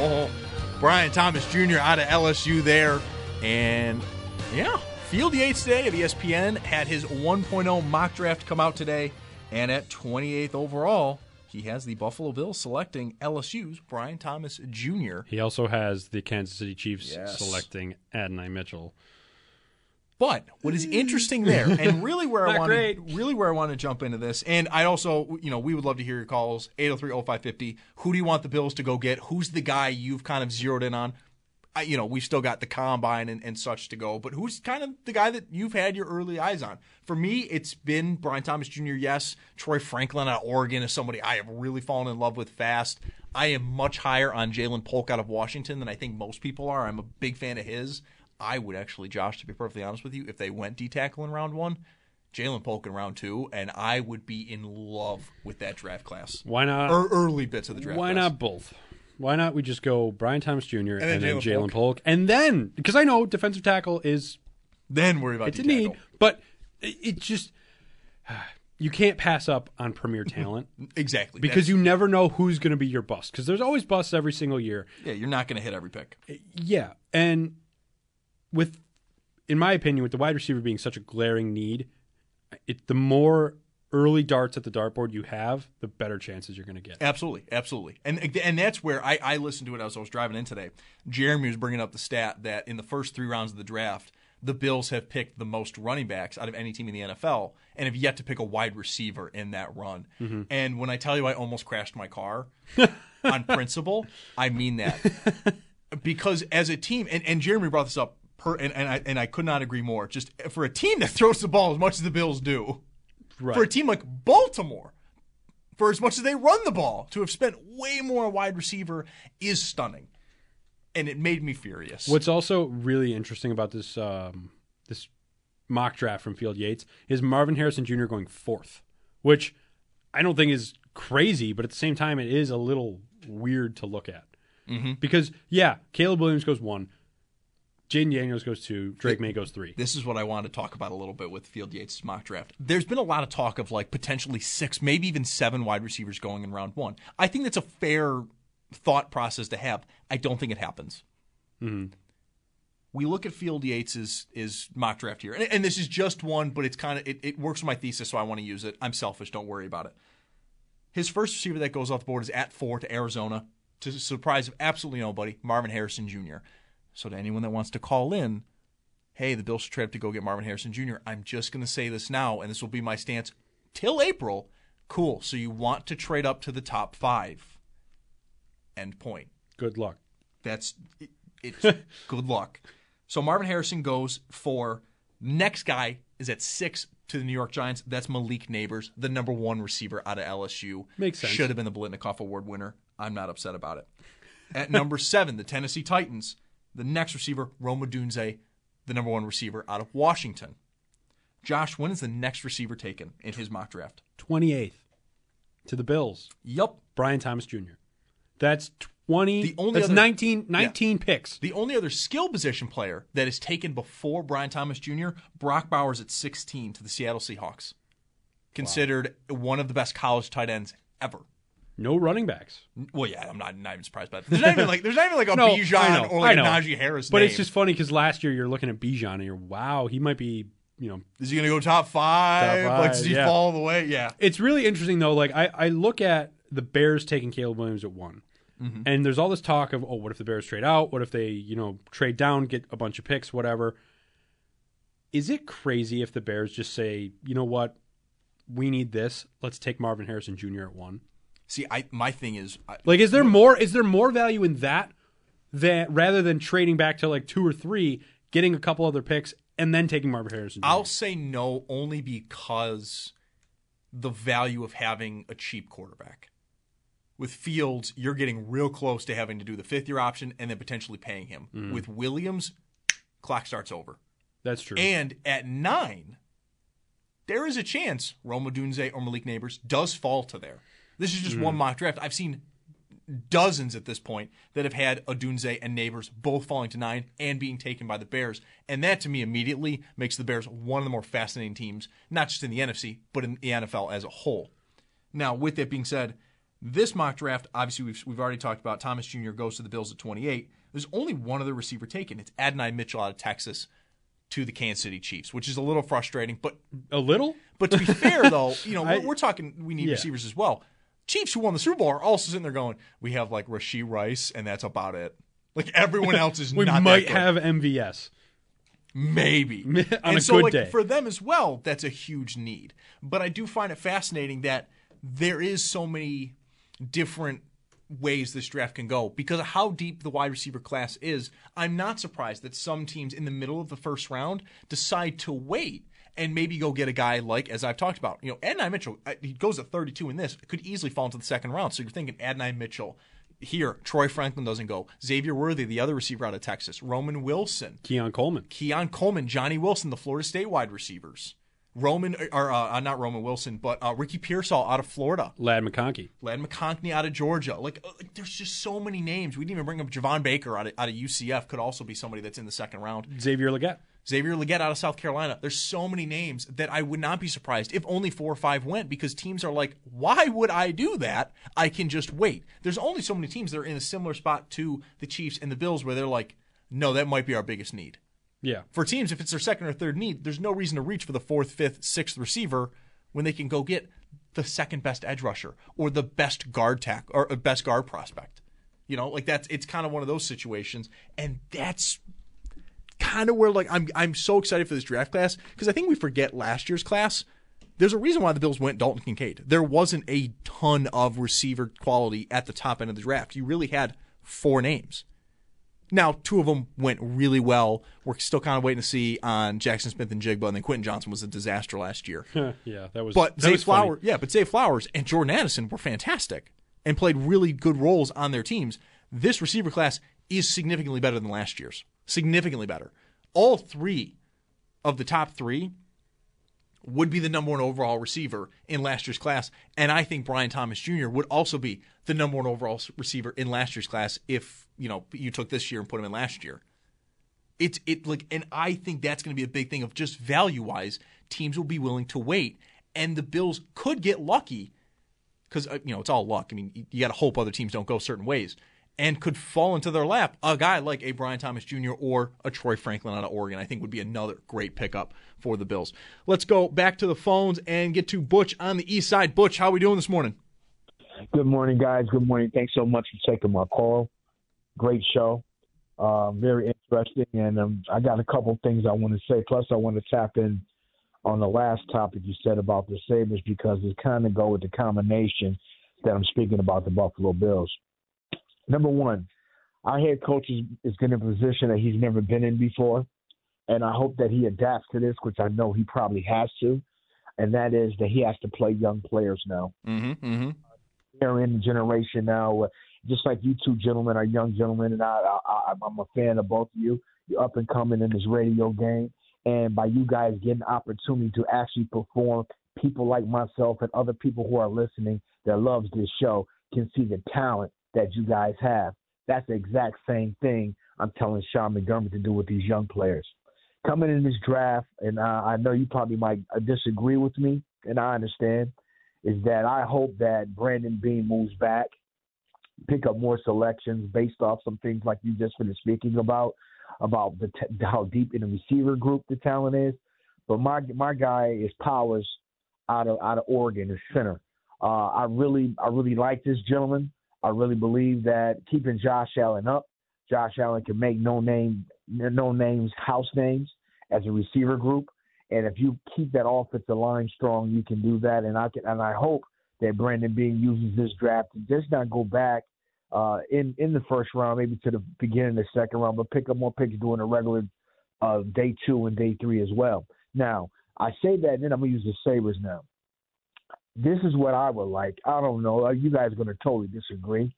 Brian Thomas Jr. out of LSU there. And yeah, Field Yates today of ESPN had his 1.0 mock draft come out today. And at 28th overall, he has the Buffalo Bills selecting LSU's Brian Thomas Jr. He also has the Kansas City Chiefs Yes. selecting Adonai Mitchell. But what is interesting there, and really where I want to really where I want to jump into this, and I also, you know, we would love to hear your calls 803-0550. Who do you want the Bills to go get? Who's the guy you've kind of zeroed in on? I, you know, we've still got the combine and, and such to go, but who's kind of the guy that you've had your early eyes on? For me, it's been Brian Thomas Jr. Yes, Troy Franklin out of Oregon is somebody I have really fallen in love with fast. I am much higher on Ja'Lynn Polk out of Washington than I think most people are. I'm a big fan of his. I would actually, Josh, to be perfectly honest with you, if they went D tackle in round one, Ja'Lynn Polk in round two, and I would be in love with that draft class. Why not? Or early bits of the draft. Why class. not both? Why not we just go Brian Thomas Jr. and, then then Ja'Lynn Polk. Polk. and then because I know defensive tackle is Then worry about it's a D-tackle. need, but it, it just you can't pass up on premier mm-hmm. talent Exactly. because That's- you never know who's going to be your bust because there's always busts every single year. yeah, you're not going to hit every pick. Yeah, and with, in my opinion, with the wide receiver being such a glaring need, it the more early darts at the dartboard you have, the better chances you're going to get. Absolutely, absolutely, and and that's where I, I listened to it as I was driving in today. Jeremy was bringing up the stat that in the first three rounds of the draft, the Bills have picked the most running backs out of any team in the NFL, and have yet to pick a wide receiver in that run. Mm-hmm. And when I tell you I almost crashed my car on principle, I mean that because as a team, and, and Jeremy brought this up, per, and and I and I could not agree more. Just for a team that throws the ball as much as the Bills do, Right. for a team like Baltimore, for as much as they run the ball, to have spent way more on wide receiver is stunning, and it made me furious. What's also really interesting about this um, this mock draft from Field Yates is Marvin Harrison Jr. going fourth, which I don't think is crazy, but at the same time, it is a little weird to look at. Mm-hmm. Because yeah, Caleb Williams goes one, Jayden Daniels goes two, Drake Maye goes three. this is what I want to talk about a little bit with Field Yates' mock draft. There's been a lot of talk of like potentially six, maybe even seven wide receivers going in round one. I think that's a fair thought process to have. I don't think it happens. Mm-hmm. We look at Field Yates' is is mock draft here, and, and this is just one, but it's kind of it, it works with my thesis, so I want to use it. I'm selfish, don't worry about it. His first receiver that goes off the board is at four to Arizona, to the surprise of absolutely nobody, Marvin Harrison Jr. So to anyone that wants to call in, hey, the Bills should trade up to go get Marvin Harrison Jr. I'm just going to say this now, and this will be my stance till April. Cool. So you want to trade up to the top five. End point. Good luck. That's it, it's good luck. So Marvin Harrison goes for next guy is at six to the New York Giants. That's Malik Nabers, the number one receiver out of LSU. Makes sense. Should have been the Biletnikoff Award winner. I'm not upset about it. At number seven, the Tennessee Titans. The next receiver, Rome Odunze, the number one receiver out of Washington. Josh, when is the next receiver taken in his mock draft? Twenty eighth to the Bills, Yup. Brian Thomas Jr. That's twenty. The only that's other- 19, 19 picks. The only other skill position player that is taken before Brian Thomas Jr., Brock Bowers at 16 to the Seattle Seahawks. Considered one of the best college tight ends ever. No running backs. Well, yeah, I'm not, not even surprised by that. There's not even like there's not even like a No, Bijan know, or like I a know. Najee Harris. But name. it's just funny because last year you're looking at Bijan and you're wow, he might be. You know, is he gonna go top five? Top Like five, does he yeah. fall all the way? Yeah. it's really interesting though. Like I, I look at the Bears taking Caleb Williams at one, Mm-hmm. and there's all this talk of oh, what if the Bears trade out? What if they you know trade down, get a bunch of picks, whatever. Is it crazy if the Bears just say, you know what, we need this, let's take Marvin Harrison Jr. at one? See, I my thing is I, Like, is there more? Is there more value in that that rather than trading back to like two or three, getting a couple other picks, and then taking Marvin Harrison? I'll say no only because the value of having a cheap quarterback. With Fields, you're getting real close to having to do the fifth year option and then potentially paying him. Mm-hmm. With Williams, clock starts over. That's true. And at nine, there is a chance Rome Odunze or Malik Nabers does fall to there. This is just Mm-hmm. one mock draft. I've seen dozens at this point that have had Odunze and Nabers both falling to nine and being taken by the Bears. And that to me immediately makes the Bears one of the more fascinating teams, not just in the NFC, but in the NFL as a whole. Now, with that being said, this mock draft, obviously we've, we've already talked about Thomas Jr. goes to the Bills at 28. There's only one other receiver taken. It's Adonai Mitchell out of Texas to the Kansas City Chiefs, which is a little frustrating. But a little. but to be fair, though, you know I- we're, we're talking we need Yeah. receivers as well. Chiefs who won the Super Bowl are also sitting there going, we have like Rashee Rice, and that's about it. Like everyone else is We not might have MVS. Maybe. On and a so, good like, day. For them as well, that's a huge need. But I do find it fascinating that there is so many different ways this draft can go because of how deep the wide receiver class is. I'm not surprised that some teams in the middle of the first round decide to wait and maybe go get a guy like, as I've talked about, you know, Adonai Mitchell, uh, he goes at 32 in this, could easily fall into the second round. So you're thinking Adonai Mitchell. Here, Troy Franklin doesn't go. Xavier Worthy, the other receiver out of Texas. Roman Wilson. Keon Coleman. Keon Coleman, Johnny Wilson, the Florida State wide receivers. Roman, or uh, not Roman Wilson, but uh, Ricky Pearsall out of Florida. Ladd McConkey. Ladd McConkey out of Georgia. Like, uh, there's just so many names. We didn't even bring up Javon Baker out of, out of UCF. Could also be somebody that's in the second round. Xavier Legette. Xavier Legette out of South Carolina. There's so many names that I would not be surprised if only four or five went because teams are like, why would I do that? I can just wait. There's only so many teams that are in a similar spot to the Chiefs and the Bills where they're like, no, that might be our biggest need Yeah. for teams, if it's their second or third need, there's no reason to reach for the fourth, fifth, sixth receiver when they can go get the second best edge rusher or the best guard tack or uh, best guard prospect. You know, like that's it's kind of one of those situations, and that's kind of where like I'm I'm so excited for this draft class because I think we forget last year's class. There's a reason why the Bills went Dalton Kincaid. There wasn't a ton of receiver quality at the top end of the draft. You really had four names. Now, two of them went really well. We're still kind of waiting to see on Jaxon Smith-Njigba, and then Quentin Johnston was a disaster last year. yeah, that was. But that Zay was funny. Flowers, yeah, but Zay Flowers and Jordan Addison were fantastic and played really good roles on their teams. This receiver class is significantly better than last year's. Significantly better. All three of the top three would be the number one overall receiver in last year's class, and I think Brian Thomas Jr. would also be the number one overall receiver in last year's class if you know you took this year and put him in last year. It's it like, and I think that's going to be a big thing of just value wise, teams will be willing to wait, and the Bills could get lucky because uh, you know it's all luck. I mean, you got to hope other teams don't go certain ways, and could fall into their lap. A guy like a Brian Thomas Jr. or a Troy Franklin out of Oregon, I think, would be another great pickup for the Bills. Let's go back to the phones and get to Butch on the east side. Butch, how are we doing this morning? Good morning, guys. Good morning. Thanks so much for taking my call. Great show. Uh, very interesting. And um, I got a couple things I want to say. Plus, I want to tap in on the last topic you said about the Sabres because it kind of go with the combination that I'm speaking about the Buffalo Bills. Number one, our head coach is, is in a position that he's never been in before. And I hope that he adapts to this, which I know he probably has to. And that is that he has to play young players now Mm-hmm. Mm-hmm. they're in the generation now. uh, Just like you two gentlemen are young gentlemen, and I, I, I'm a fan of both of you. You're up and coming in this radio game, and by you guys getting the opportunity to actually perform, people like myself and other people who are listening that loves this show can see the talent that you guys have. That's the exact same thing I'm telling Sean McDermott to do with these young players. Coming in this draft, and uh, I know you probably might disagree with me, and I understand is that I hope that Brandon Beane moves back, pick up more selections based off some things like you just finished speaking about, about the t- how deep in the receiver group the talent is. But my my guy is Powers out of out of Oregon, the center. Uh, I really I really like this gentleman. I really believe that keeping Josh Allen up, Josh Allen can make no name no names house names as a receiver group. And if you keep that offensive line strong, you can do that. And I can, and I hope that Brandon Beane uses this draft to just not go back uh, in in the first round, maybe to the beginning of the second round, but pick up more picks during the regular uh, day two and day three as well. Now, I say that, and then I'm gonna use the Sabres now. This is what I would like. I don't know. Uh, You guys are gonna totally disagree,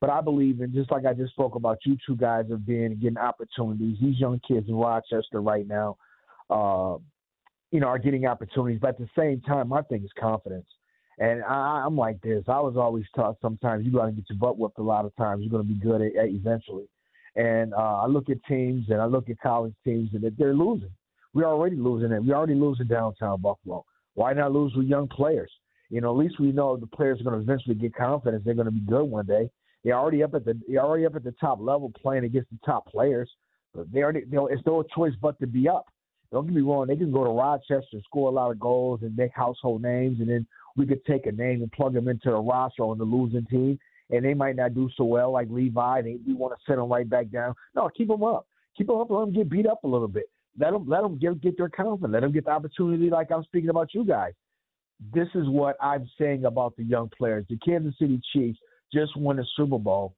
but I believe in just like I just spoke about. You two guys are being getting opportunities. These young kids in Rochester right now, uh, you know, are getting opportunities. But at the same time, my thing is confidence. And I, I'm like this. I was always taught sometimes you got to get your butt whooped a lot of times. You're going to be good at, at eventually. And uh, I look at teams and I look at college teams and they're losing. We're already losing it. We're already losing downtown Buffalo. Why not lose with young players? You know, at least we know the players are going to eventually get confidence. They're going to be good one day. They're already up at the they're already up at the top level playing against the top players. But they already you know, it's no choice but to be up. Don't get me wrong, they can go to Rochester, score a lot of goals, and make household names, and then we could take a name and plug them into a roster on the losing team, and they might not do so well, like Levi. They, we want to set them right back down. No, keep them up, keep them up, let them get beat up a little bit. Let them let them get get their confidence. Let them get the opportunity, like I'm speaking about you guys. This is what I'm saying about the young players. The Kansas City Chiefs just won the Super Bowl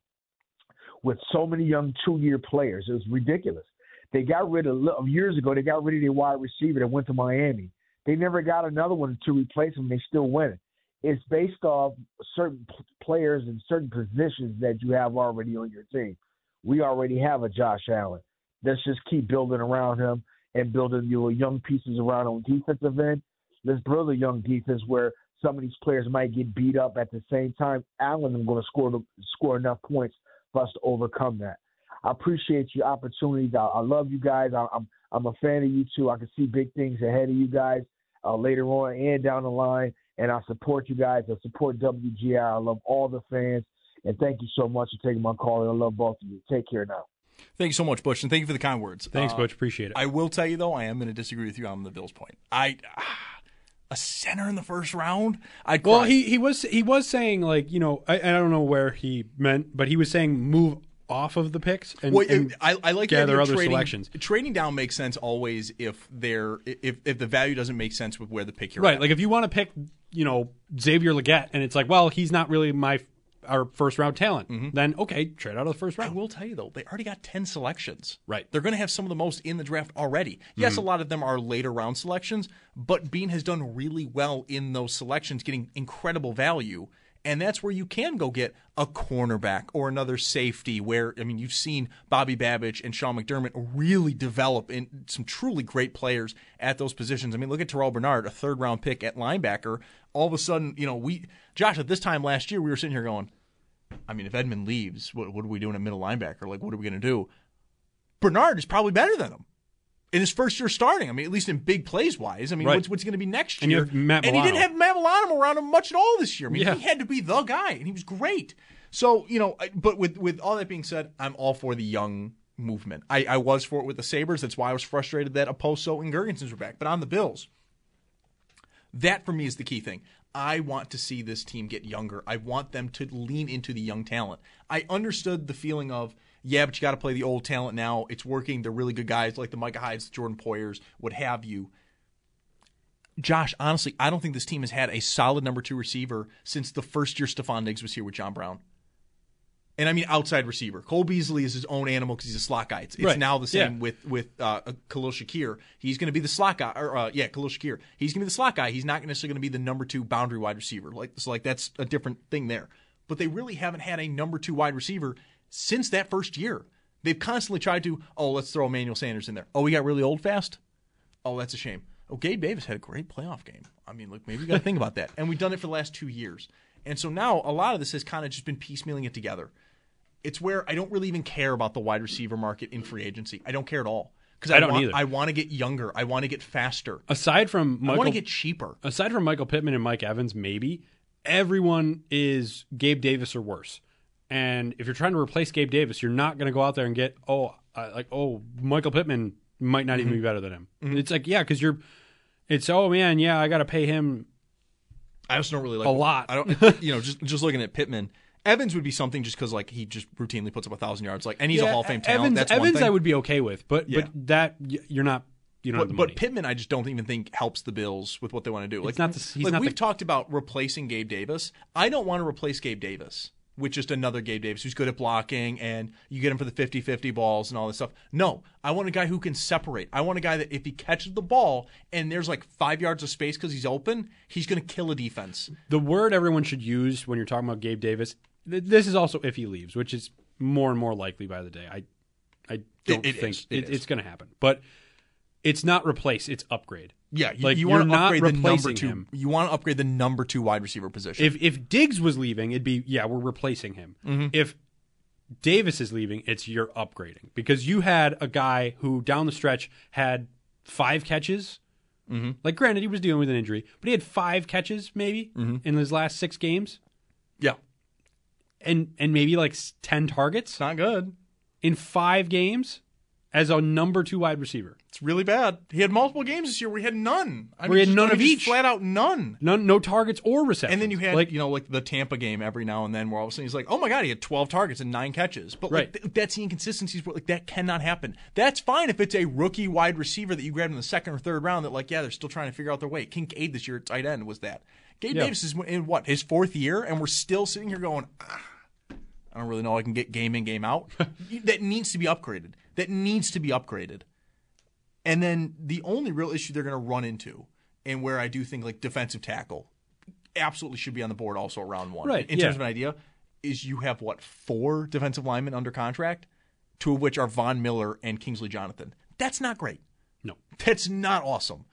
with so many young two-year players. It was ridiculous. They got rid of years ago. They got rid of their wide receiver that went to Miami. They never got another one to replace him. They still win. It. It's based off certain players and certain positions that you have already on your team. We already have a Josh Allen. Let's just keep building around him and building your young pieces around on defensive end. Let's build a young defense where some of these players might get beat up at the same time. Allen I'm going to score the, score enough points for us to overcome that. I appreciate your opportunities. I, I love you guys. I, I'm I'm a fan of you too. I can see big things ahead of you guys uh, later on and down the line. And I support you guys. I support WGR. I love all the fans. And thank you so much for taking my call. And I love both of you. Take care now. Thank you so much, Butch, and thank you for the kind words. Thanks, Uh, Butch. Appreciate it. I will tell you though, I am going to disagree with you on the Bills point. I ah, a center in the first round. I'd Well, cry. he, he was he was saying like you know I, I don't know where he meant, but he was saying move off of the picks and, Well, and I, I like gather other trading, selections. Trading down makes sense always if they're if if the value doesn't make sense with where the pick you're Right, at. like if you want to pick, you know, Xavier Legette, and it's like, well, he's not really my our first round talent. Mm-hmm. Then okay, trade out of the first round. I will tell you though, they already got ten selections. Right. They're going to have some of the most in the draft already. Yes, Mm-hmm. a lot of them are later round selections, but Beane has done really well in those selections, getting incredible value. And that's where you can go get a cornerback or another safety. Where I mean, you've seen Bobby Babich and Sean McDermott really develop in some truly great players at those positions. I mean, look at Terrel Bernard, a third round pick at linebacker. All of a sudden, you know, we Josh at this time last year, we were sitting here going, I mean, if Edmund leaves, what, what are we doing at middle linebacker? Like, what are we going to do? Bernard is probably better than him in his first year starting. I mean, at least in big plays wise. I mean, Right. what's what's going to be next And year? Matt and he didn't have Matt Milano around him much at all this year. I mean, Yeah. he had to be the guy, and he was great. So you know, but with with all that being said, I'm all for the young movement. I, I was for it with the Sabres. That's why I was frustrated that Okposo and Girgensons were back. But on the Bills, that for me is the key thing. I want to see this team get younger. I want them to lean into the young talent. I understood the feeling of, yeah, but you got to play the old talent now. It's working. They're really good guys like the Micah Hydes, Jordan Poyers, what have you. Josh, honestly, I don't think this team has had a solid number two receiver since the first year Stefon Diggs was here with John Brown. And I mean outside receiver. Cole Beasley is his own animal because he's a slot guy. It's, it's Right. now the same Yeah. with with uh, Khalil Shakir. He's going to be the slot guy. Or uh, yeah, Khalil Shakir. He's going to be the slot guy. He's not necessarily going to be the number two boundary wide receiver. Like so, like that's a different thing there. But they really haven't had a number two wide receiver since that first year. They've constantly tried to. Oh, let's throw Emmanuel Sanders in there. Oh, we got really old fast. Oh, that's a shame. Oh, Gabe Davis had a great playoff game. I mean, look, maybe we got to think about that. And we've done it for the last two years. And so now a lot of this has kind of just been piecemealing it together. It's where I don't really even care about the wide receiver market in free agency. I don't care at all. because I don't want, either. I want to get younger. I want to get faster. Aside from I want to get cheaper. aside from Michael Pittman and Mike Evans, maybe everyone is Gabe Davis or worse. And if you're trying to replace Gabe Davis, you're not going to go out there and get oh uh, like oh Michael Pittman might not even be better than him. It's like yeah, because you're. It's oh man, yeah, I got to pay him. I just don't really like A lot. I don't, you know, just just looking at Pittman. Evans would be something just because like he just routinely puts up a thousand yards, like, and he's a Hall of Fame talent. Evans, That's one Evans. I would be okay with, but Yeah. but that you're not. You don't But, but. Pittman, I just don't even think helps the Bills with what they want to do. Like, not the- he's like not we've the- talked about replacing Gabe Davis. I don't want to replace Gabe Davis with just another Gabe Davis who's good at blocking and you get him for the 50-50 balls and all this stuff. No, I want a guy who can separate. I want a guy that if he catches the ball and there's like five yards of space because he's open, he's going to kill a defense. the word everyone should use when you're talking about Gabe Davis. Th- this is also if he leaves, which is more and more likely by the day. I I don't it think is. It it- is. it's going to happen, but it's not replace. It's upgrade. Yeah, you, Like, you want to not upgrade the number replacing two. him. You want to upgrade the number two wide receiver position. If if Diggs was leaving, it'd be yeah, we're replacing him. Mm-hmm. If Davis is leaving, it's you're upgrading because you had a guy who down the stretch had five catches. Mm-hmm. Like, granted, he was dealing with an injury, but he had five catches maybe Mm-hmm. in his last six games, yeah, and and maybe like ten targets it's not good. in five games as a number two wide receiver. It's really bad. He had multiple games this year where he had none. I Where he had none of mean, each. flat out none. None, no targets or receptions. And then you had like you know like the Tampa game every now and then where all of a sudden he's like, oh my god, he had twelve targets and nine catches. But like, Right. th- that's the inconsistencies. Where, like that cannot happen. That's fine if it's a rookie wide receiver that you grabbed in the second or third round. That like yeah, they're still trying to figure out their way. Kincaid this year at tight end was that. Gabe Yeah. Davis is in what his fourth year, and we're still sitting here going. Ah, I don't really know. I can get game in, game out. that needs to be upgraded. That needs to be upgraded. And then the only real issue they're going to run into, and where I do think like defensive tackle absolutely should be on the board also around one. Right, In yeah. terms of an idea, is you have what four defensive linemen under contract, two of which are Von Miller and Kingsley Jonathan. That's not great. no. That's not awesome.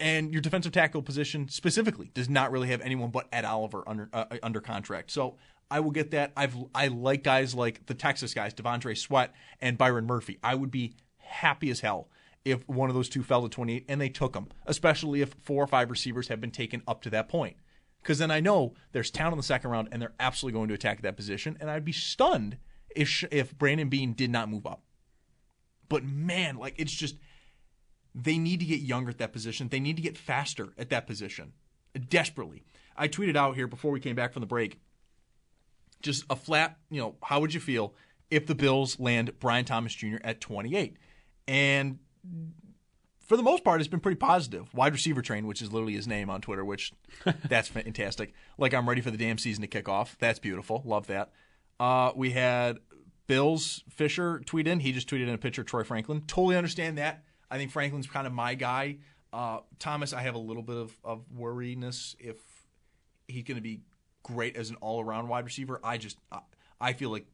And your defensive tackle position specifically does not really have anyone but Ed Oliver under uh, under contract. So I will get that. I've I like guys like the Texas guys, T'Vondre Sweat and Byron Murphy. I would be happy as hell if one of those two fell to 28 and they took them, especially if four or five receivers have been taken up to that point. Because then I know there's talent in the second round and they're absolutely going to attack that position. And I'd be stunned if if Brandon Beane did not move up. But man, like it's just they need to get younger at that position. They need to get faster at that position. Desperately. I tweeted out here before we came back from the break. Just a flat, you know, how would you feel if the Bills land Brian Thomas Jr. at 28? And for the most part, it's been pretty positive. Wide receiver train, which is literally his name on Twitter, which that's fantastic. Like I'm ready for the damn season to kick off. That's beautiful. Love that. Uh, we had Bills Fisher tweet in. He just tweeted in a picture of Troy Franklin. Totally understand that. I think Franklin's kind of my guy. Uh, Thomas, I have a little bit of, of worriness if he's going to be great as an all around wide receiver. I just I, I feel like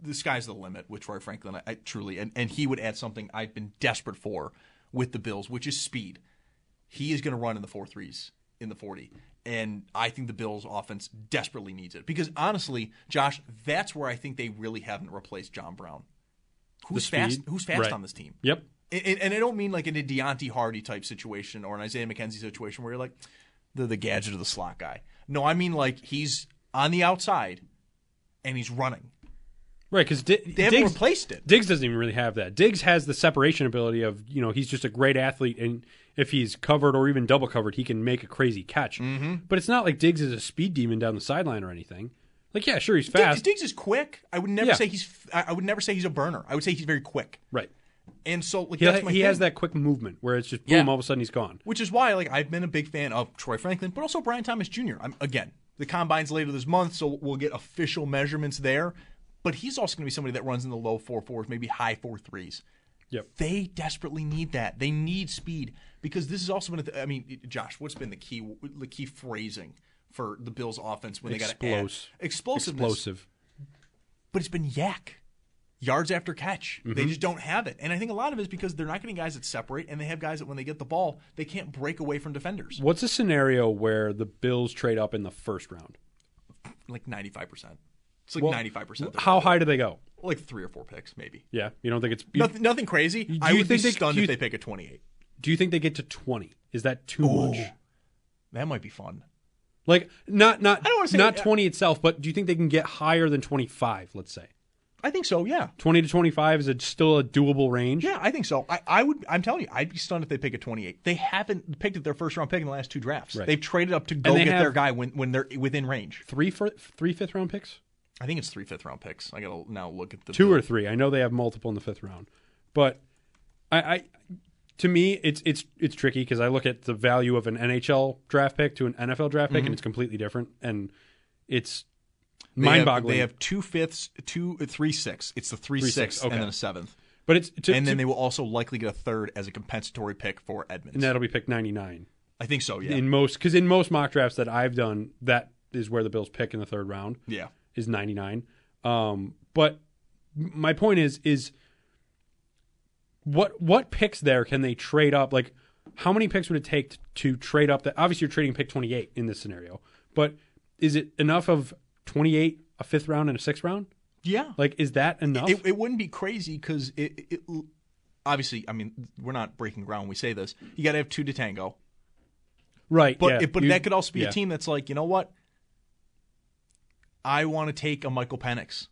the sky's the limit with Troy Franklin. I, I truly and, and he would add something I've been desperate for with the Bills, which is speed. He is going to run in the four threes in the forty, and I think the Bills' offense desperately needs it because honestly, Josh, that's where I think they really haven't replaced John Brown. Who's fast? Who's fast Right. on this team? Yep. And, I don't mean like in a Deonte Harty type situation or an Isaiah McKenzie situation where you're like the the gadget of the slot guy. No, I mean like he's on the outside and he's running. Right, because Di- They haven't Diggs, replaced it. Diggs doesn't even really have that. Diggs has the separation ability of you know he's just a great athlete, and if he's covered or even double covered, he can make a crazy catch. Mm-hmm. But it's not like Diggs is a speed demon down the sideline or anything. Like, yeah, sure, he's fast, Diggs is quick. I would never Yeah. say he's. I would never say he's a burner. I would say he's very quick. right? And so like He, that's my he thing. has that quick movement where it's just boom, Yeah. all of a sudden he's gone. which is why like I've been a big fan of Troy Franklin, but also Brian Thomas Jr. I'm again the combines later this month, so we'll get official measurements there. But he's also going to be somebody that runs in the low four fours, maybe high four threes. Yep. They desperately need that. They need speed because this has also been. Th- I mean, Josh, what's been the key the key phrasing for the Bills' offense when they got to add Explos- Explosive. but it's been YAC yards after catch. They Mm-hmm. just don't have it, and I think a lot of it is because they're not getting guys that separate, and they have guys that when they get the ball, they can't break away from defenders. What's a scenario where the Bills trade up in the first round? Like ninety five percent. It's like Well, ninety five percent. How high do they go? Like three or four picks, maybe. Yeah, you don't think it's you- Nothing, nothing crazy. do I would be think they- stunned you- if they pick a twenty eight. Do you think they get to twenty? Is that too much? That might be fun. Like not not I don't wanna say- not twenty itself, but do you think they can get higher than twenty five? Let's say I think so. Yeah. twenty to twenty five is a, still a doable range. Yeah, I think so. I, I would. I'm telling you, I'd be stunned if they pick a 28. They haven't picked their first round pick in the last two drafts. Right. They've traded up to go get their guy when when they're within range. three for three fifth round picks, I think it's three fifth round picks. I gotta now look at the two or three. I know they have multiple in the fifth round, but I, I to me it's it's it's tricky because I look at the value of an NHL draft pick to an NFL draft pick, and it's completely different, and it's Mm-hmm. Mind boggling. They have two fifths, two three six. It's the three, Three six, six, okay. and then a seventh. but it's to, and then they will also likely get a third as a compensatory pick for Edmunds. and that'll be pick ninety nine. I think so. Yeah. in most because in most mock drafts that I've done, that is where the Bills pick in the third round yeah. is 99. Um, but my point is is what what picks there can they trade up? Like how many picks would it take to, to trade up? That obviously you're trading pick 28 in this scenario, but is it enough of 28, a fifth round, and a sixth round? Yeah. Like is that enough? It, it wouldn't be crazy because it, it, obviously, I mean, we're not breaking ground when we say this. You got to have two to tango. right, But yeah. it, but You- that could also be yeah. a team that's like, you know what? I want to take a Michael Penix.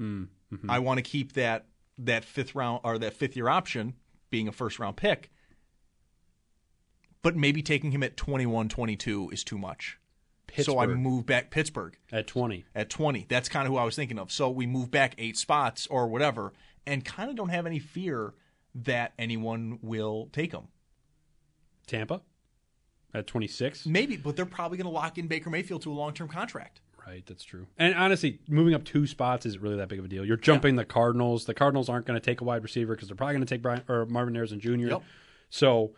Mm, mm-hmm. I want to keep that that fifth round or that fifth year option being a first round pick. But maybe taking him at 21, 22 is too much. So I Pittsburgh. move back Pittsburgh at 20. at 20. That's kind of who I was thinking of. So we move back eight spots or whatever and kind of don't have any fear that anyone will take him. Tampa at 26. Maybe, but they're probably going to lock in Baker Mayfield to a long term contract. Right, that's true. And honestly, moving up two spots isn't really that big of a deal. You're jumping the Cardinals. The Cardinals aren't going to take a wide receiver because they're probably going to take Brian or Marvin Harrison Jr. Yep. So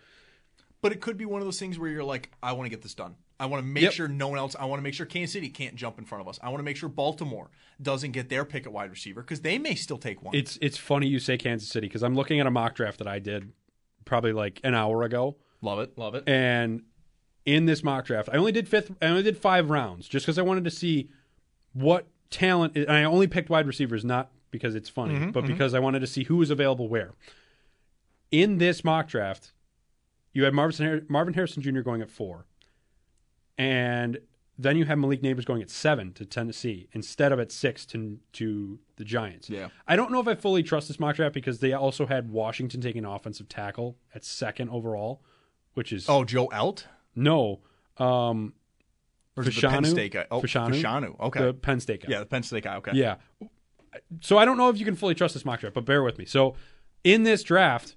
But it could be one of those things where you're like, I want to get this done. I want to make Yep. sure no one else. I want to make sure Kansas City can't jump in front of us. I want to make sure Baltimore doesn't get their pick at wide receiver because they may still take one. it's it's funny you say Kansas City because I'm looking at a mock draft that I did probably like an hour ago, love it, love it. and in this mock draft, I only did fifth. I only did five rounds just because I wanted to see what talent. And I only picked wide receivers not because it's funny, mm-hmm, but mm-hmm. because I wanted to see who was available where. In this mock draft, you had Marvin, Marvin Harrison Jr. going at four, and then you have Malik Nabers going at seven to Tennessee instead of at six to to the Giants. Yeah. I don't know if I fully trust this mock draft because they also had Washington taking offensive tackle at second overall, which is oh, Joe Alt no. Um, or it the Penn State guy? Oh, Fashanu? Fashanu. Okay. the Penn State guy. yeah, the Penn State guy. Okay. Yeah. So I don't know if you can fully trust this mock draft, but bear with me. So in this draft,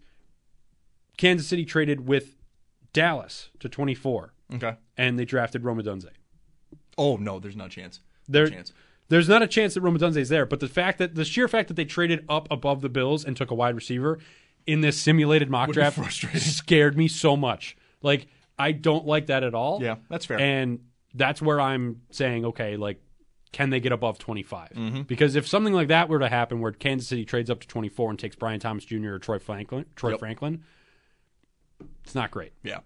Kansas City traded with Dallas to 24, Okay. and they drafted Rome Odunze. Oh no, there's no chance. There, no chance. There's not a chance that Rome Odunze is there, but the fact that the sheer fact that they traded up above the Bills and took a wide receiver in this simulated mock Would draft scared me so much. Like I don't like that at all. Yeah, that's fair. And that's where I'm saying, okay, like, can they get above 25? Mm-hmm. Because if something like that were to happen, where Kansas City trades up to 24 and takes Brian Thomas Jr. or Troy Franklin, Troy Yep. Franklin, it's not great. Yeah.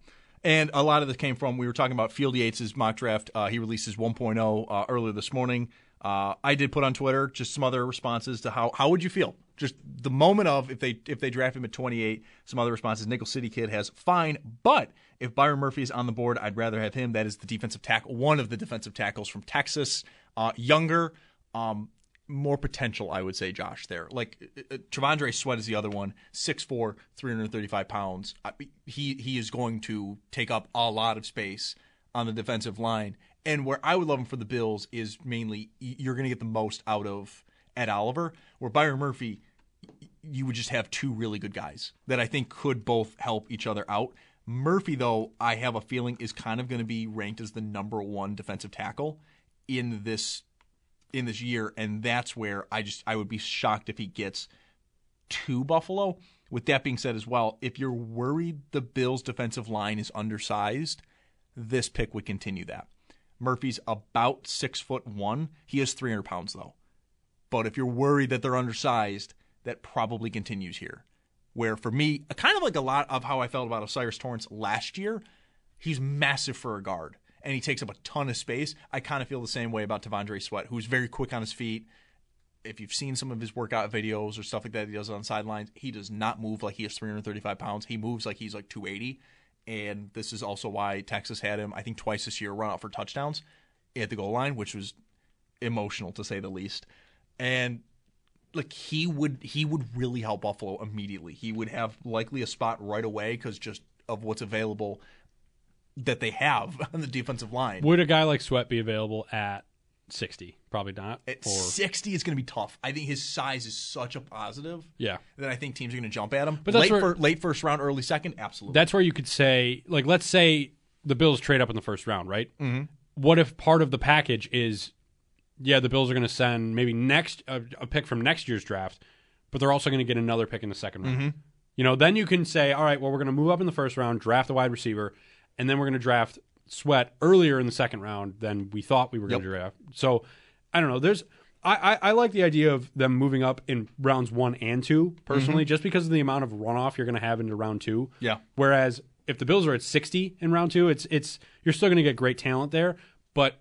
And a lot of this came from we were talking about Field Yates' mock draft. Uh, he released his 1.0 uh, earlier this morning. Uh, I did put on Twitter just some other responses to how how would you feel? Just the moment of if they if they draft him at 28. Some other responses. Nickel City kid has fine, but if Byron Murphy is on the board, I'd rather have him. That is the defensive tackle, one of the defensive tackles from Texas, uh, younger. Um, more potential, I would say, Josh. There, like uh, uh, T'Vondre Sweat is the other one, 6'4", 335 pounds. I, he he is going to take up a lot of space on the defensive line. And where I would love him for the Bills is mainly you're going to get the most out of Ed Oliver. Where Byron Murphy, you would just have two really good guys that I think could both help each other out. Murphy, though, I have a feeling is kind of going to be ranked as the number one defensive tackle in this in this year, and that's where I just I would be shocked if he gets to Buffalo. With that being said, as well, if you're worried the Bills' defensive line is undersized, this pick would continue that. Murphy's about six foot one. He is 300 pounds though. But if you're worried that they're undersized, that probably continues here. Where for me, kind of like a lot of how I felt about O'Cyrus Torrence last year, he's massive for a guard. And he takes up a ton of space. I kind of feel the same way about T'Vondre Sweat, who's very quick on his feet. If you've seen some of his workout videos or stuff like that he does on sidelines, he does not move like he is 335 pounds. He moves like he's like 280. And this is also why Texas had him, I think, twice this year run out for touchdowns at the goal line, which was emotional to say the least. And like he would he would really help Buffalo immediately. He would have likely a spot right away because just of what's available that they have on the defensive line. Would a guy like Sweat be available at 60? Probably not. At Or- 60 is going to be tough. I think his size is such a positive yeah. that I think teams are going to jump at him. But that's late, where- fir- late first round, early second, absolutely. That's where you could say, like, let's say the Bills trade up in the first round, right? Mm-hmm. What if part of the package is, yeah, the Bills are going to send maybe next a, a pick from next year's draft, but they're also going to get another pick in the second round. You know, then you can say, all right, well, we're going to move up in the first round, draft a wide receiver, and then we're going to draft Sweat earlier in the second round than we thought we were going to draft. So I don't know. There's I, I, I like the idea of them moving up in rounds one and two personally, mm-hmm. just because of the amount of runoff you're going to have into round two. Yeah. Whereas if the Bills are at 60 in round two, it's it's you're still going to get great talent there, but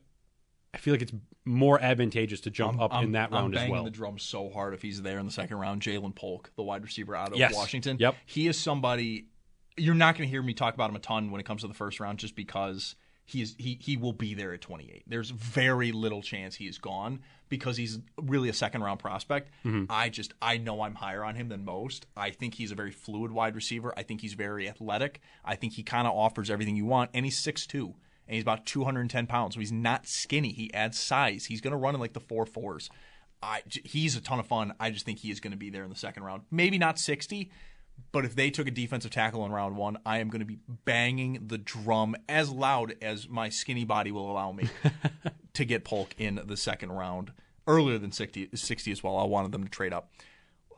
I feel like it's more advantageous to jump up I'm, in that I'm round as well. the drum so hard if he's there in the second round. Ja'Lynn Polk, the wide receiver out of Yes. Washington. Yep. He is somebody you're not going to hear me talk about him a ton when it comes to the first round, just because he is he he will be there at 28. There's very little chance he is gone because he's really a second round prospect. Mm-hmm. I just I know I'm higher on him than most. I think he's a very fluid wide receiver. I think he's very athletic. I think he kind of offers everything you want, and he's 6'2". And he's about 210 pounds, so he's not skinny. He adds size. He's going to run in like the four fours. I, he's a ton of fun. I just think he is going to be there in the second round. Maybe not 60, but if they took a defensive tackle in round one, I am going to be banging the drum as loud as my skinny body will allow me to get Polk in the second round. Earlier than 60, 60 as well. I wanted them to trade up.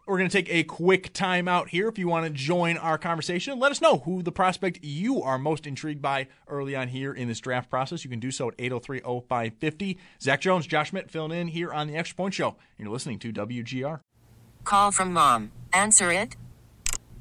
We're going to take a quick timeout here. If you want to join our conversation, let us know who the prospect you are most intrigued by early on here in this draft process. You can do so at 803 0550. Zach Jones, Josh Schmidt filling in here on the Extra Point Show. You're listening to WGR. Call from mom. Answer it.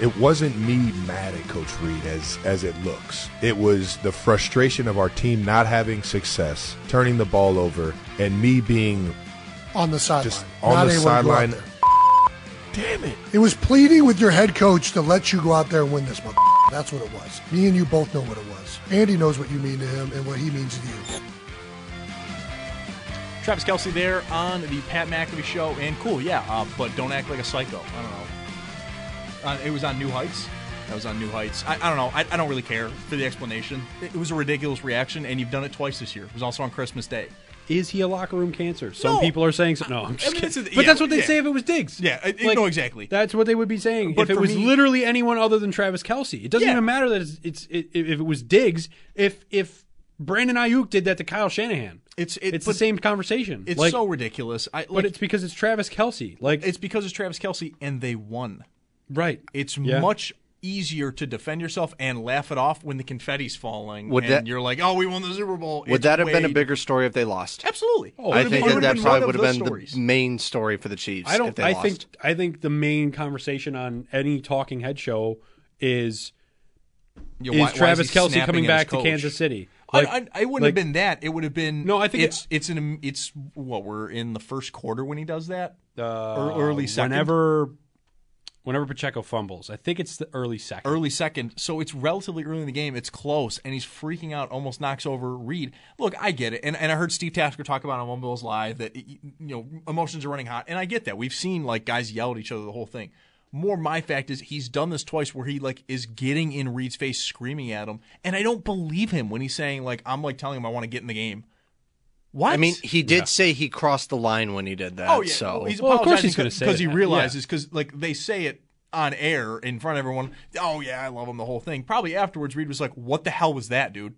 it wasn't me mad at Coach Reid as as it looks. It was the frustration of our team not having success, turning the ball over, and me being on the sideline. just on Not the able to go out sideline. Damn it! It was pleading with your head coach to let you go out there and win this month. That's what it was. Me and you both know what it was. Andy knows what you mean to him and what he means to you. Travis Kelce there on the Pat McAfee show, and cool, yeah, uh, but don't act like a psycho. I don't know. Uh, it was on New Heights. That was on New Heights. I, I don't know. I, I don't really care for the explanation. It, it was a ridiculous reaction, and you've done it twice this year. It was also on Christmas Day. Is he a locker room cancer? Some No. people are saying so. No, I'm just I mean, kidding. a- but yeah, that's what they'd yeah. say if it was Diggs. Yeah, I- I know exactly. That's what they would be saying But if it was me- literally anyone other than Travis Kelce. It doesn't Yeah. even matter that it's, it's it, if it was Diggs. If if Brandon Aiyuk did that to Kyle Shanahan, It's it, it's the same conversation. It's Like, so ridiculous. I, like, but it's because it's Travis Kelce. Like it's because it's Travis Kelce, and they won. Right. It's Yeah. much easier to defend yourself and laugh it off when the confetti's falling. Would and that- you're like, "Oh, we won the Super Bowl." Would It's that have been a bigger story if they lost? Absolutely. Oh, I think been- that, that probably would have been stories. the main story for the Chiefs. I don't. they I lost. think. I think the main conversation on any talking head show is You know, is why- why Travis he Kelce coming back to? Kansas City. I, Like- I, I wouldn't like- have been that. It would have been. No, I think it's it's an it's what we're in the first quarter when he does that. uh, early second? Whenever whenever Pacheco fumbles. I think it's the early second. early second, so it's relatively early in the game. It's close, and he's freaking out, almost knocks over Reid. Look, I get it, and, and I heard Steve Tasker talk about on One Bills Live that you know emotions are running hot, and I get that. We've seen like guys yell at each other the whole thing. More my fact is he's done this twice where he like is getting in Reid's face, screaming at him, and I don't believe him when he's saying like I'm like telling him I want to get in the game. What? I mean, he did say he crossed the line when he did that. Oh yeah, so he's Well, of course he's gonna say because he realizes because like they say it on air in front of everyone. Oh yeah, I love him. The whole thing. Probably afterwards, Reid was like, "What the hell was that, dude?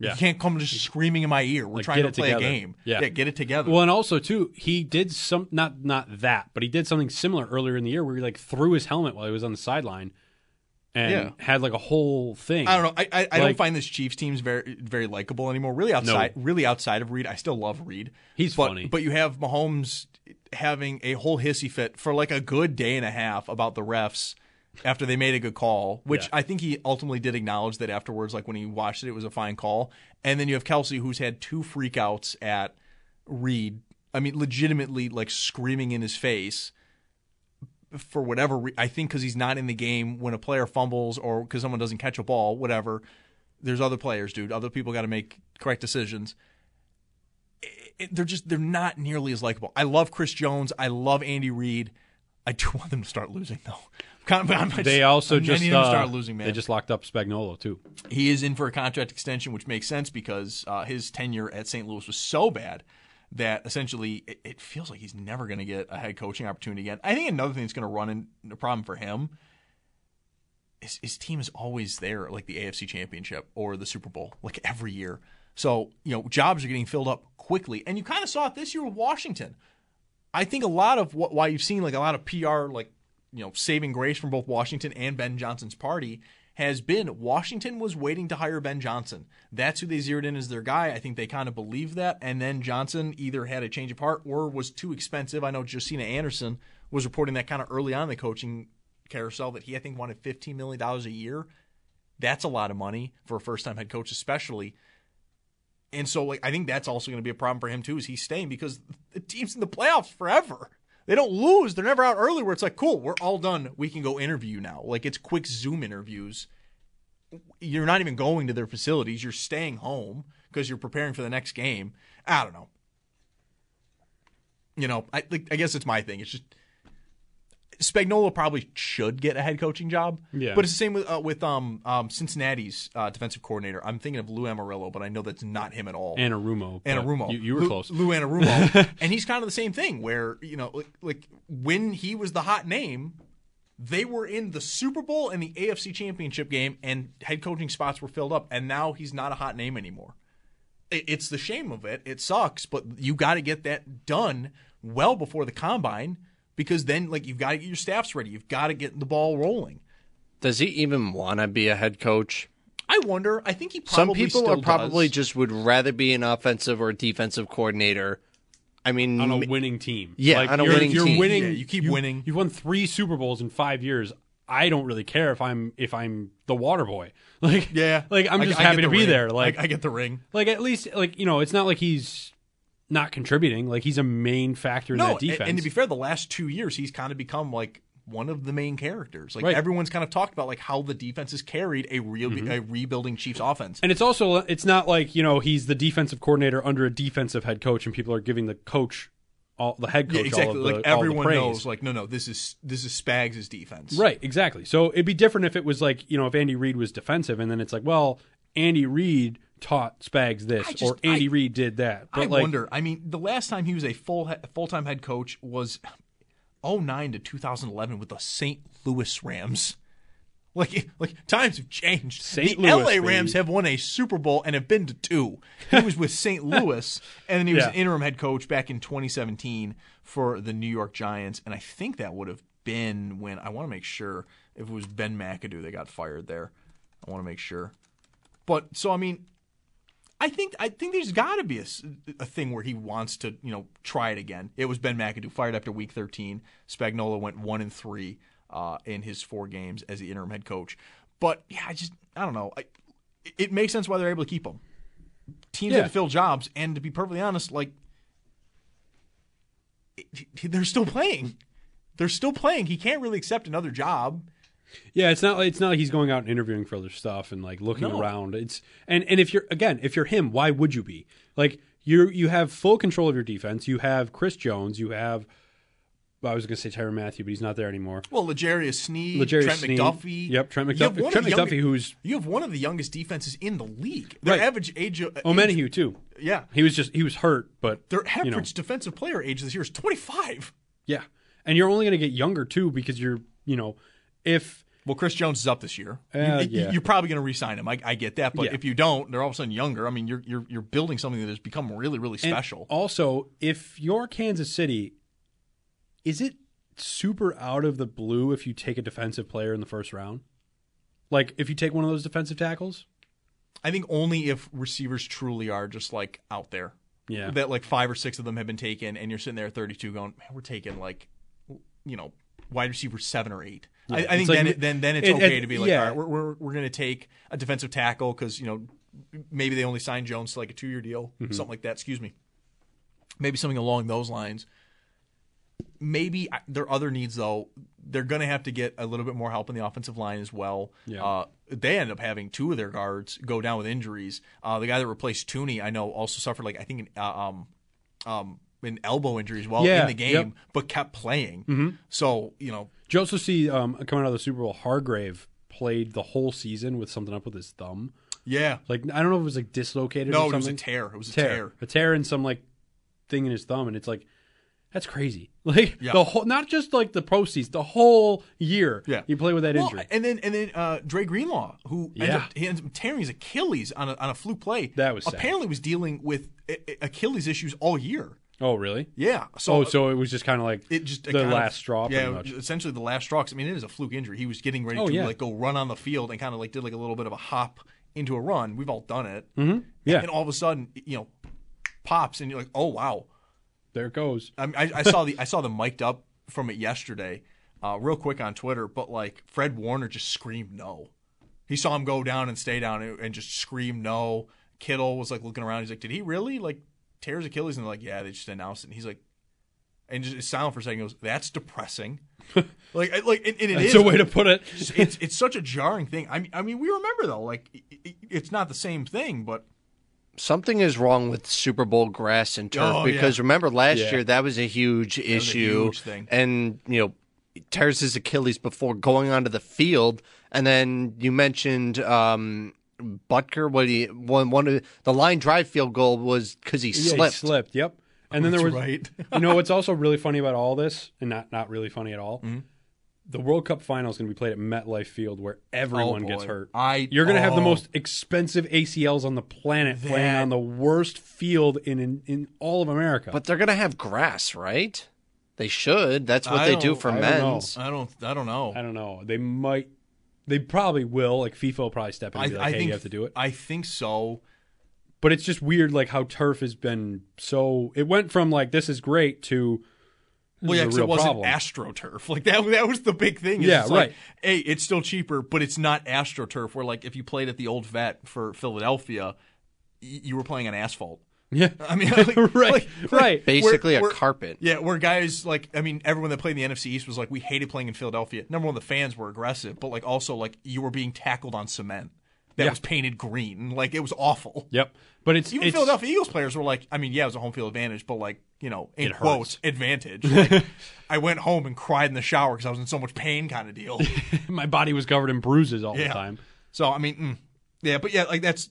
Yeah. You can't come just screaming in my ear. We're Like, trying to play together. a game. Yeah. get it together. Well, and also too, he did some not not that, but he did something similar earlier in the year where he like threw his helmet while he was on the sideline, and Yeah. had like a whole thing. I don't know. I, I, I don't find this Chiefs teams very very likable anymore. Really outside, really outside of Reid, I still love Reid. He's but, funny. but you have Mahomes having a whole hissy fit for like a good day and a half about the refs after they made a good call, which Yeah. I think he ultimately did acknowledge that afterwards, like when he watched it, it was a fine call. And then you have Kelce, who's had two freakouts at Reid. I mean, legitimately like screaming in his face for whatever re- I think because he's not in the game when a player fumbles or because someone doesn't catch a ball, whatever. There's other players, dude. Other people got to make correct decisions. It- it- they're just they're not nearly as likable. I love Chris Jones. I love Andy Reid. I do want them to start losing though. Kind of- just- They also I'm- just uh, losing, man. They just locked up Spagnuolo too. He is in for a contract extension, which makes sense because uh, his tenure at St. Louis was so bad that essentially it, it feels like he's never going to get a head coaching opportunity again. I think another thing that's going to run into a problem for him is his team is always there, like the AFC Championship or the Super Bowl, like every year. So you know jobs are getting filled up quickly, and you kind of saw it this year with Washington. I think a lot of what why you've seen like a lot of PR like you know saving grace from both Washington and Ben Johnson's party has been Washington was waiting to hire Ben Johnson. That's who they zeroed in as their guy. I think they kind of believed that, and then Johnson either had a change of heart or was too expensive. I know Josina Anderson was reporting that kind of early on in the coaching carousel that he I think wanted fifteen million dollars a year. That's a lot of money for a first time head coach, especially. And so, like, I think that's also going to be a problem for him too. Is he's staying because the team's in the playoffs forever. They don't lose. They're never out early. Where it's like, cool, we're all done. We can go interview now. Like it's quick Zoom interviews. You're not even going to their facilities. You're staying home because you're preparing for the next game. I don't know. You know, I like, I guess it's my thing. It's just Spagnuolo probably should get a head coaching job. Yeah. But it's the same with uh, with um, um Cincinnati's uh, defensive coordinator. I'm thinking of Lou Amarillo, but I know that's not him at all. Anarumo. Anarumo. You, you were Lou, close. Lou Anarumo. and he's kind of the same thing where, you know, like, like when he was the hot name, they were in the Super Bowl and the AFC Championship game and head coaching spots were filled up and now he's not a hot name anymore. It- It's the shame of it. It sucks, but you got to get that done well before the combine because then like you've got to get your staffs ready. You've got to get the ball rolling. Does he even want to be a head coach? I wonder. I think he Some probably people still are probably does. just would rather be an offensive or defensive coordinator. I mean, on a winning team. Yeah, like on a you're, winning you're team. winning. Yeah, you keep winning. You've won three Super Bowls in five years. I don't really care if I'm if I'm the water boy. Like yeah. like I'm just I get happy to the be ring. there. Like I, I get the ring. like at least like you know it's not like he's not contributing. Like he's a main factor in no, that defense. And, to be fair, the last two years he's kind of become like one of the main characters. Like Right. everyone's kind of talked about like how the defense has carried a real Mm-hmm. a rebuilding Chiefs offense. And it's also it's not like you know he's the defensive coordinator under a defensive head coach, and people are giving the coach all the head coach Yeah, exactly. the, like everyone knows, like no, no, this is this is Spags' defense. Right, exactly. So it'd be different if it was like, you know, if Andy Reid was defensive and then it's like, well, Andy Reid taught Spags this just- or Andy I- Reid did that. But I like, wonder. I mean, the last time he was a full full time head coach was 09 to 2011 with the St. Louis Rams. Like, like times have changed. St. the Louis, LA Rams baby. have won a Super Bowl and have been to two. He was with St. Louis, and then he was Yeah. an interim head coach back in 2017 for the New York Giants. And I think that would have been when I want to make sure if it was Ben McAdoo that got fired there. I want to make sure. But so I mean, I think I think there's got to be a thing where he wants to you know try it again. It was Ben McAdoo fired after Week 13. Spagnuolo went one and three uh, in his four games as the interim head coach. But yeah, I just I don't know. I, it makes sense why they're able to keep him. Teams Yeah. had to fill jobs, and to be perfectly honest, like it- they're still playing. they're still playing. He can't really accept another job. Yeah, it's not like it's not like he's going out and interviewing for other stuff and like looking No. around. It's and and if you're again, if you're him, why would you be? Like you you have full control of your defense. You have Chris Jones. You have well, I was going to say Tyrann Mathieu, but he's not there anymore. Well, L'Jarius Sneed, L'Jarius Trent Sneed. McDuffie. Yep, Trent McDuffie. Trent McDuffie, who's you have one of the youngest defenses in the league. Their Right. average age, of, oh, age Menahue too. Yeah, He was just he was hurt, but their average you know, defensive player age this year is 25. yeah, and you're only going to get younger too because you're you know if Well, Chris Jones is up this year. Uh, you, yeah. You're probably going to re-sign him. I, I get that, but Yeah. if you don't, they're all of a sudden younger. I mean, you're you're you're building something that has become really really And special. also, if you're Kansas City, is it super out of the blue if you take a defensive player in the first round? Like if you take one of those defensive tackles? I think only if receivers truly are just like out there. Yeah. That like five or six of them have been taken, and you're sitting there at 32 going, man, we're taking like, you know, wide receiver seven or eight. I, Yeah. I think like- then, it, then then it's it- okay it- to be like, yeah. all right, we're we're, we're going to take a defensive tackle because you know maybe they only signed Jones to like a two year deal, Mm-hmm. something like that. Excuse me. Maybe something along those lines. Maybe I- there are other needs though. They're going to have to get a little bit more help in the offensive line as well. Yeah. Uh, they end up having two of their guards go down with injuries. Uh, the guy that replaced Thuney, I know, also suffered like I think an, uh, um, um, an elbow injury as well Yeah, in the game, yep. Mm-hmm. but kept playing. So you know, Did you also see um, coming out of the Super Bowl, Hargrave played the whole season with something up with his thumb. yeah. Like I don't know if it was like dislocated. No, or it was a tear. It was a tear, tear. a tear in some like thing in his thumb, and it's like that's crazy. Like Yeah. the whole, not just like the postseason, the whole year. Yeah. you play with that Well, injury. and then and then uh, Dre Greenlaw, who ended Yeah. up, he ends up tearing his Achilles on a, on a fluke play. That was sad. apparently was dealing with Achilles issues all year. Oh, really? Yeah. So oh, so it was just kind of like it just the kind of- last straw. Yeah, pretty much. essentially the last straw. 'cause, I mean, it is a fluke injury. He was getting ready Oh, to yeah. like go run on the field and kind of like did like a little bit of a hop into a run. We've all done it. Mm-hmm. Yeah, And all of a sudden, you know, pops and you're like, oh wow. there it goes. I, mean, I, I saw the I saw the mic'd up from it yesterday, uh, real quick on Twitter. But like Fred Warner just screamed no. He saw him go down and stay down and, and just scream no. Kittle was like looking around. He's like, did he really like tear his Achilles? And they're like, yeah, they just announced it. And he's like, and just silent for a second. Goes, that's depressing. like, I- like, and, and it That's is- a way to put it. it's, it's it's such a jarring thing. I mean, I mean, we remember though, like it, it- it's not the same thing, but Something is wrong with Super Bowl grass and turf Oh, yeah. because remember last Yeah. year that was a huge was a issue, huge thing. and you know tears his Achilles before going onto the field, and then you mentioned um, Butker. What he one one of the line drive field goal was because he Yeah, slipped. He slipped. Yep. And then there was right. you know what's also really funny about all this, and not not really funny at all. Mm-hmm. The World Cup final is going to be played at MetLife Field, where everyone Oh, gets hurt. I- You're going to have the oh. most expensive ACLs on the planet playing on the worst field in, in in all of America. But they're gonna have grass, right? They should. That's what I they do for I don't I don't I don't know. I don't know. They might. They probably will. Like FIFA will probably step in and be like, "Hey, you have to do it." I think so. but it's just weird, like how turf has been so. It went from like this is great to Well, yeah, is a 'cause real it wasn't problem. AstroTurf. Like that. That was the big thing. Yeah, it's like, right. Hey, it's still cheaper, but it's not AstroTurf. Where like if you played at the old vet for Philadelphia, y- you were playing on asphalt. Yeah, I mean, like, right, like- right. Basically Where- a where- carpet. Yeah, where guys like I mean, everyone that played in the NFC East was like, we hated playing in Philadelphia. Number one, the fans were aggressive, but like also like you were being tackled on cement that Yeah. was painted green. Like it was awful. Yep. But it's Even it's, Philadelphia Eagles players were like, I mean, yeah, it was a home field advantage, but like, you know, in It hurts. quotes, advantage. Like, I went home and cried in the shower because I was in so much pain, kind of deal. my body was covered in bruises all Yeah. the time. So I mean, mm, yeah, but yeah, like that's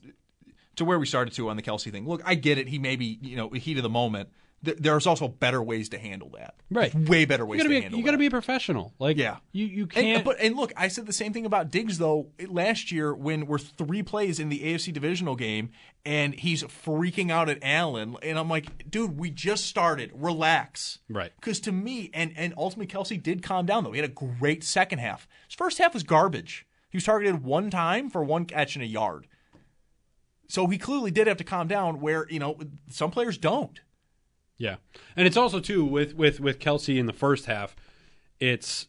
to where we started to on the Kelce thing. Look, I get it. He may be, you know, heat of the moment. Th- There's also better ways to handle that. Right. There's way better ways gotta be handle you gotta be a professional. Like Yeah. you you can't. but and look, I said the same thing about Diggs though last year when we're three plays in the AFC divisional game and he's freaking out at Allen, and I'm like, dude, we just started. Relax. Right. Because to me, and and ultimately Kelce did calm down though. He had a great second half. His first half was garbage. He was targeted one time for one catch and a yard. So he clearly did have to calm down. Where you know some players don't. Yeah, and it's also too with with with Kelce in the first half. It's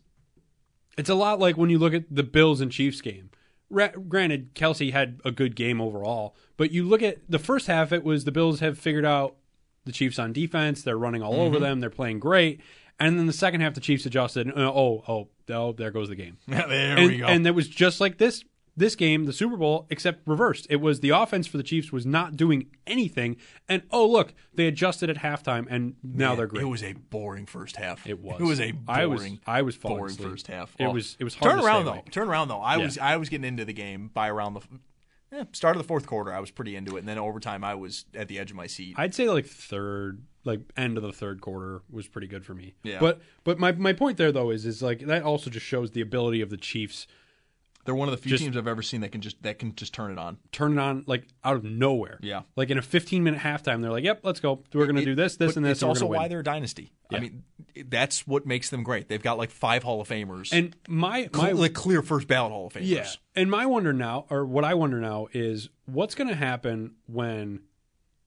it's a lot like when you look at the Bills and Chiefs game. Ra- granted, Kelce had a good game overall, but you look at the first half. It was the Bills have figured out the Chiefs on defense. They're running all over them. They're playing great. And then the second half, the Chiefs adjusted. And, uh, oh, oh, oh, there goes the game. there and, we go. And it was just like this this game, the Super Bowl, except reversed. It was the offense for the Chiefs was not doing anything, and oh look, they adjusted at halftime, and now Man, they're great. It was a boring first half. It was. It was a boring. I was- I was falling boring asleep. first half. It Oh. was- it was hard turn around though. awake. Turn around though. I Yeah. was I was getting into the game by around the eh, start of the fourth quarter. I was pretty into it, and then overtime I was at the edge of my seat. I'd say like third, like end of the third quarter was pretty good for me. Yeah. But but my my point there though is is like that also just shows the ability of the Chiefs They're one of the few Just- teams I've ever seen that can just that can just turn it on. turn it on like out of nowhere. Yeah. Like in a 15 minute halftime, they're like, "Yep, let's go. We're going to do this, this, and this." It's and also why win." they're a dynasty. I mean, that's what makes them great. They've got like five Hall of Famers And my my like clear first ballot Hall of Famers. Yeah. And my wonder now, or what I wonder now, is what's going to happen when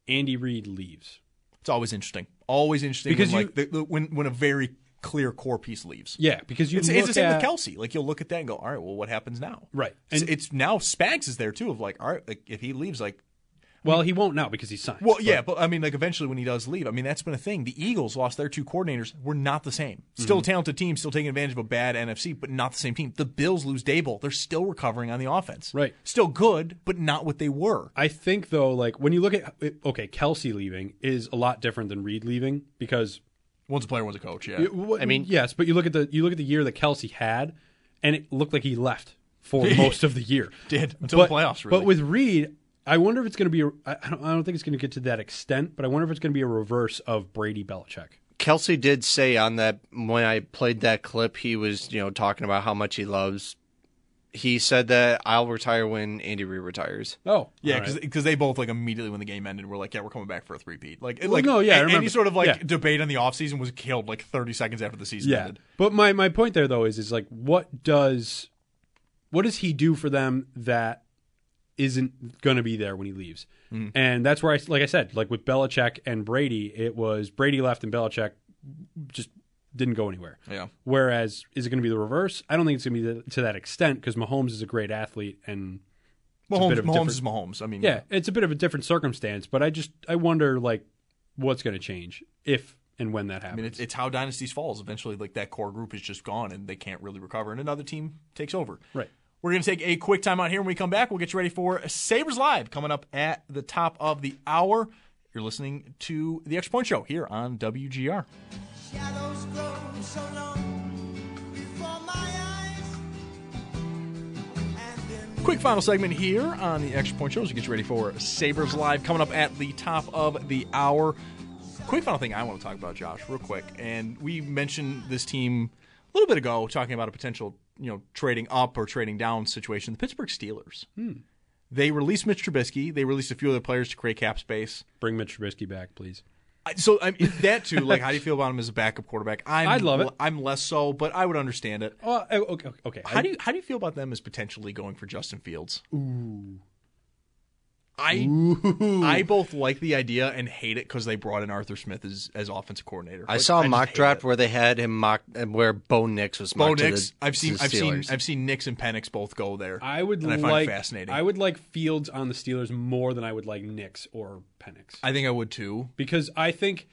Andy Reid leaves? It's always interesting. Always interesting Because when, you- like the, when when a very clear core piece leaves. Yeah, because you it's, it's the same at, with Kelce. Like you'll look at that and go, all right, well, what happens now? Right. And- it's now Spags is there too. Of like, all right, like if he leaves, like, Well, he won't now because he's signed. well, yeah, but I mean, like eventually when he does leave, I mean that's been a thing. The Eagles lost their two coordinators. Were not the same. Still a Mm-hmm. talented team, still taking advantage of a bad NFC, but not the same team. The Bills lose Daboll. They're still recovering on the offense. Right. Still good, but not what they were. I think though, like when you look at okay, Kelce leaving is a lot different than Reid leaving because One's a player, one's a coach. Yeah. it- I mean- yes, but you look at the you look at the year that Kelce had, and it looked like he left for most of the year. Did until but, the playoffs. Really. But with Reid, I wonder if it's going to be. A, I don't. I don't think it's going to get to that extent. But I wonder if it's going to be a reverse of Brady Belichick. Kelce did say on that when I played that clip, he was you know talking about how much he loves. He said that I'll retire when Andy Reid retires. Oh, Yeah, all right. because they both like immediately when the game ended were like, yeah, we're coming back for a three-peat. Like, Well, like no, yeah, I a- any sort of like Yeah. debate on the offseason was killed like 30 seconds after the season yeah. ended. But my my point there though is is like what does what does he do for them that isn't going to be there when he leaves? Mm-hmm. And that's where I like I said like with Belichick and Brady, it was Brady left and Belichick just didn't go anywhere. Yeah. Whereas, is it going to be the reverse? I don't think it's going to be the, to that extent because Mahomes is a great athlete and Mahomes, bit of a Mahomes is Mahomes. I mean, yeah, it's a bit of a different circumstance. But I just I wonder like what's going to change if and when that I happens. mean, it's, it's how dynasties falls. Eventually, like that core group is just gone and they can't really recover, and another team takes over. right. We're going to take a quick time out here. When we come back, we'll get you ready for Sabres Live coming up at the top of the hour. You're listening to the X Point Show here on WGR. Shadows grow so long before my eyes. And then Quick final segment here on the Extra Point Shows to get you ready for Sabres Live coming up at the top of the hour. Quick final thing I want to talk about, Josh, real quick. And we mentioned this team a little bit ago, talking about a potential, you know, trading up or trading down situation. The Pittsburgh Steelers. Hmm. They released Mitch Trubisky. They released a few other players to create cap space. Bring Mitch Trubisky back, please. I- So I mean, that too. Like, how do you feel about him as a backup quarterback? I'm, I'd love it. I'm less so, but I would understand it. Oh, okay, okay. How do you how do you feel about them as potentially going for Justin Fields? Ooh. I I both like the idea and hate it because they brought in Arthur Smith as as offensive coordinator. I Like, saw a mock draft it. where they had him mock where Bo Nix was Bo mocked Nix. the- I've seen I've seen I've seen Nix and Penix both go there. I would and I like it fascinating. I would like Fields on the Steelers more than I would like Nix or Penix I think I would too. because I think.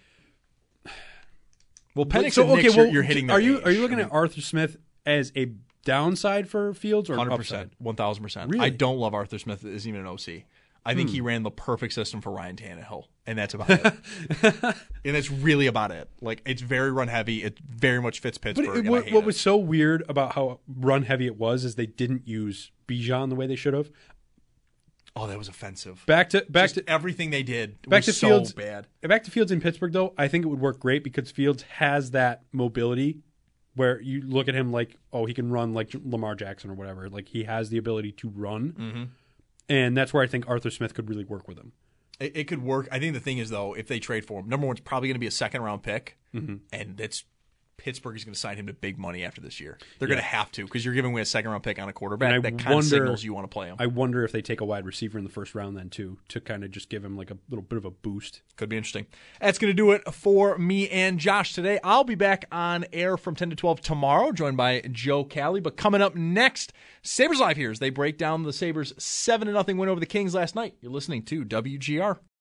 Well, Penix so and okay, Nix, well, you're, you're hitting. Are you age. are you looking I at Arthur Smith as a downside for Fields or Hundred upside? percent, one thousand percent. I don't love Arthur Smith as even an OC. I think Hmm. he ran the perfect system for Ryan Tannehill, and that's about it. and that's really about it. Like it's very run heavy. It very much fits But Pittsburgh. it, what, what was so weird about how run heavy it was is they didn't use Bijan the way they should have. oh, that was offensive. Back to back Just to everything they did back was to so Fields. bad. Back to Fields in Pittsburgh, though, I think it would work great because Fields has that mobility where you look at him like, oh, he can run like Lamar Jackson or whatever. Like he has the ability to run, Mm-hmm. And that's where I think Arthur Smith could really work with him. It, it could work. I think the thing is though, if they trade for him, number one, it's probably going to be a second round pick, Mm-hmm. and that's Pittsburgh is going to sign him to big money after this year. They're going to have to because you're giving away a second round pick on a quarterback. And I that kind of wonder- signals you want to play him. I wonder if they take a wide receiver in the first round then too to kind of just give him like a little bit of a boost. Could be interesting. That's going to do it for me and Josh today. I'll be back on air from 10 to 12 tomorrow, joined by Joe Callie. But coming up next, Sabres Live here as they break down the Sabres 7 0 win over the Kings last night. You're listening to WGR.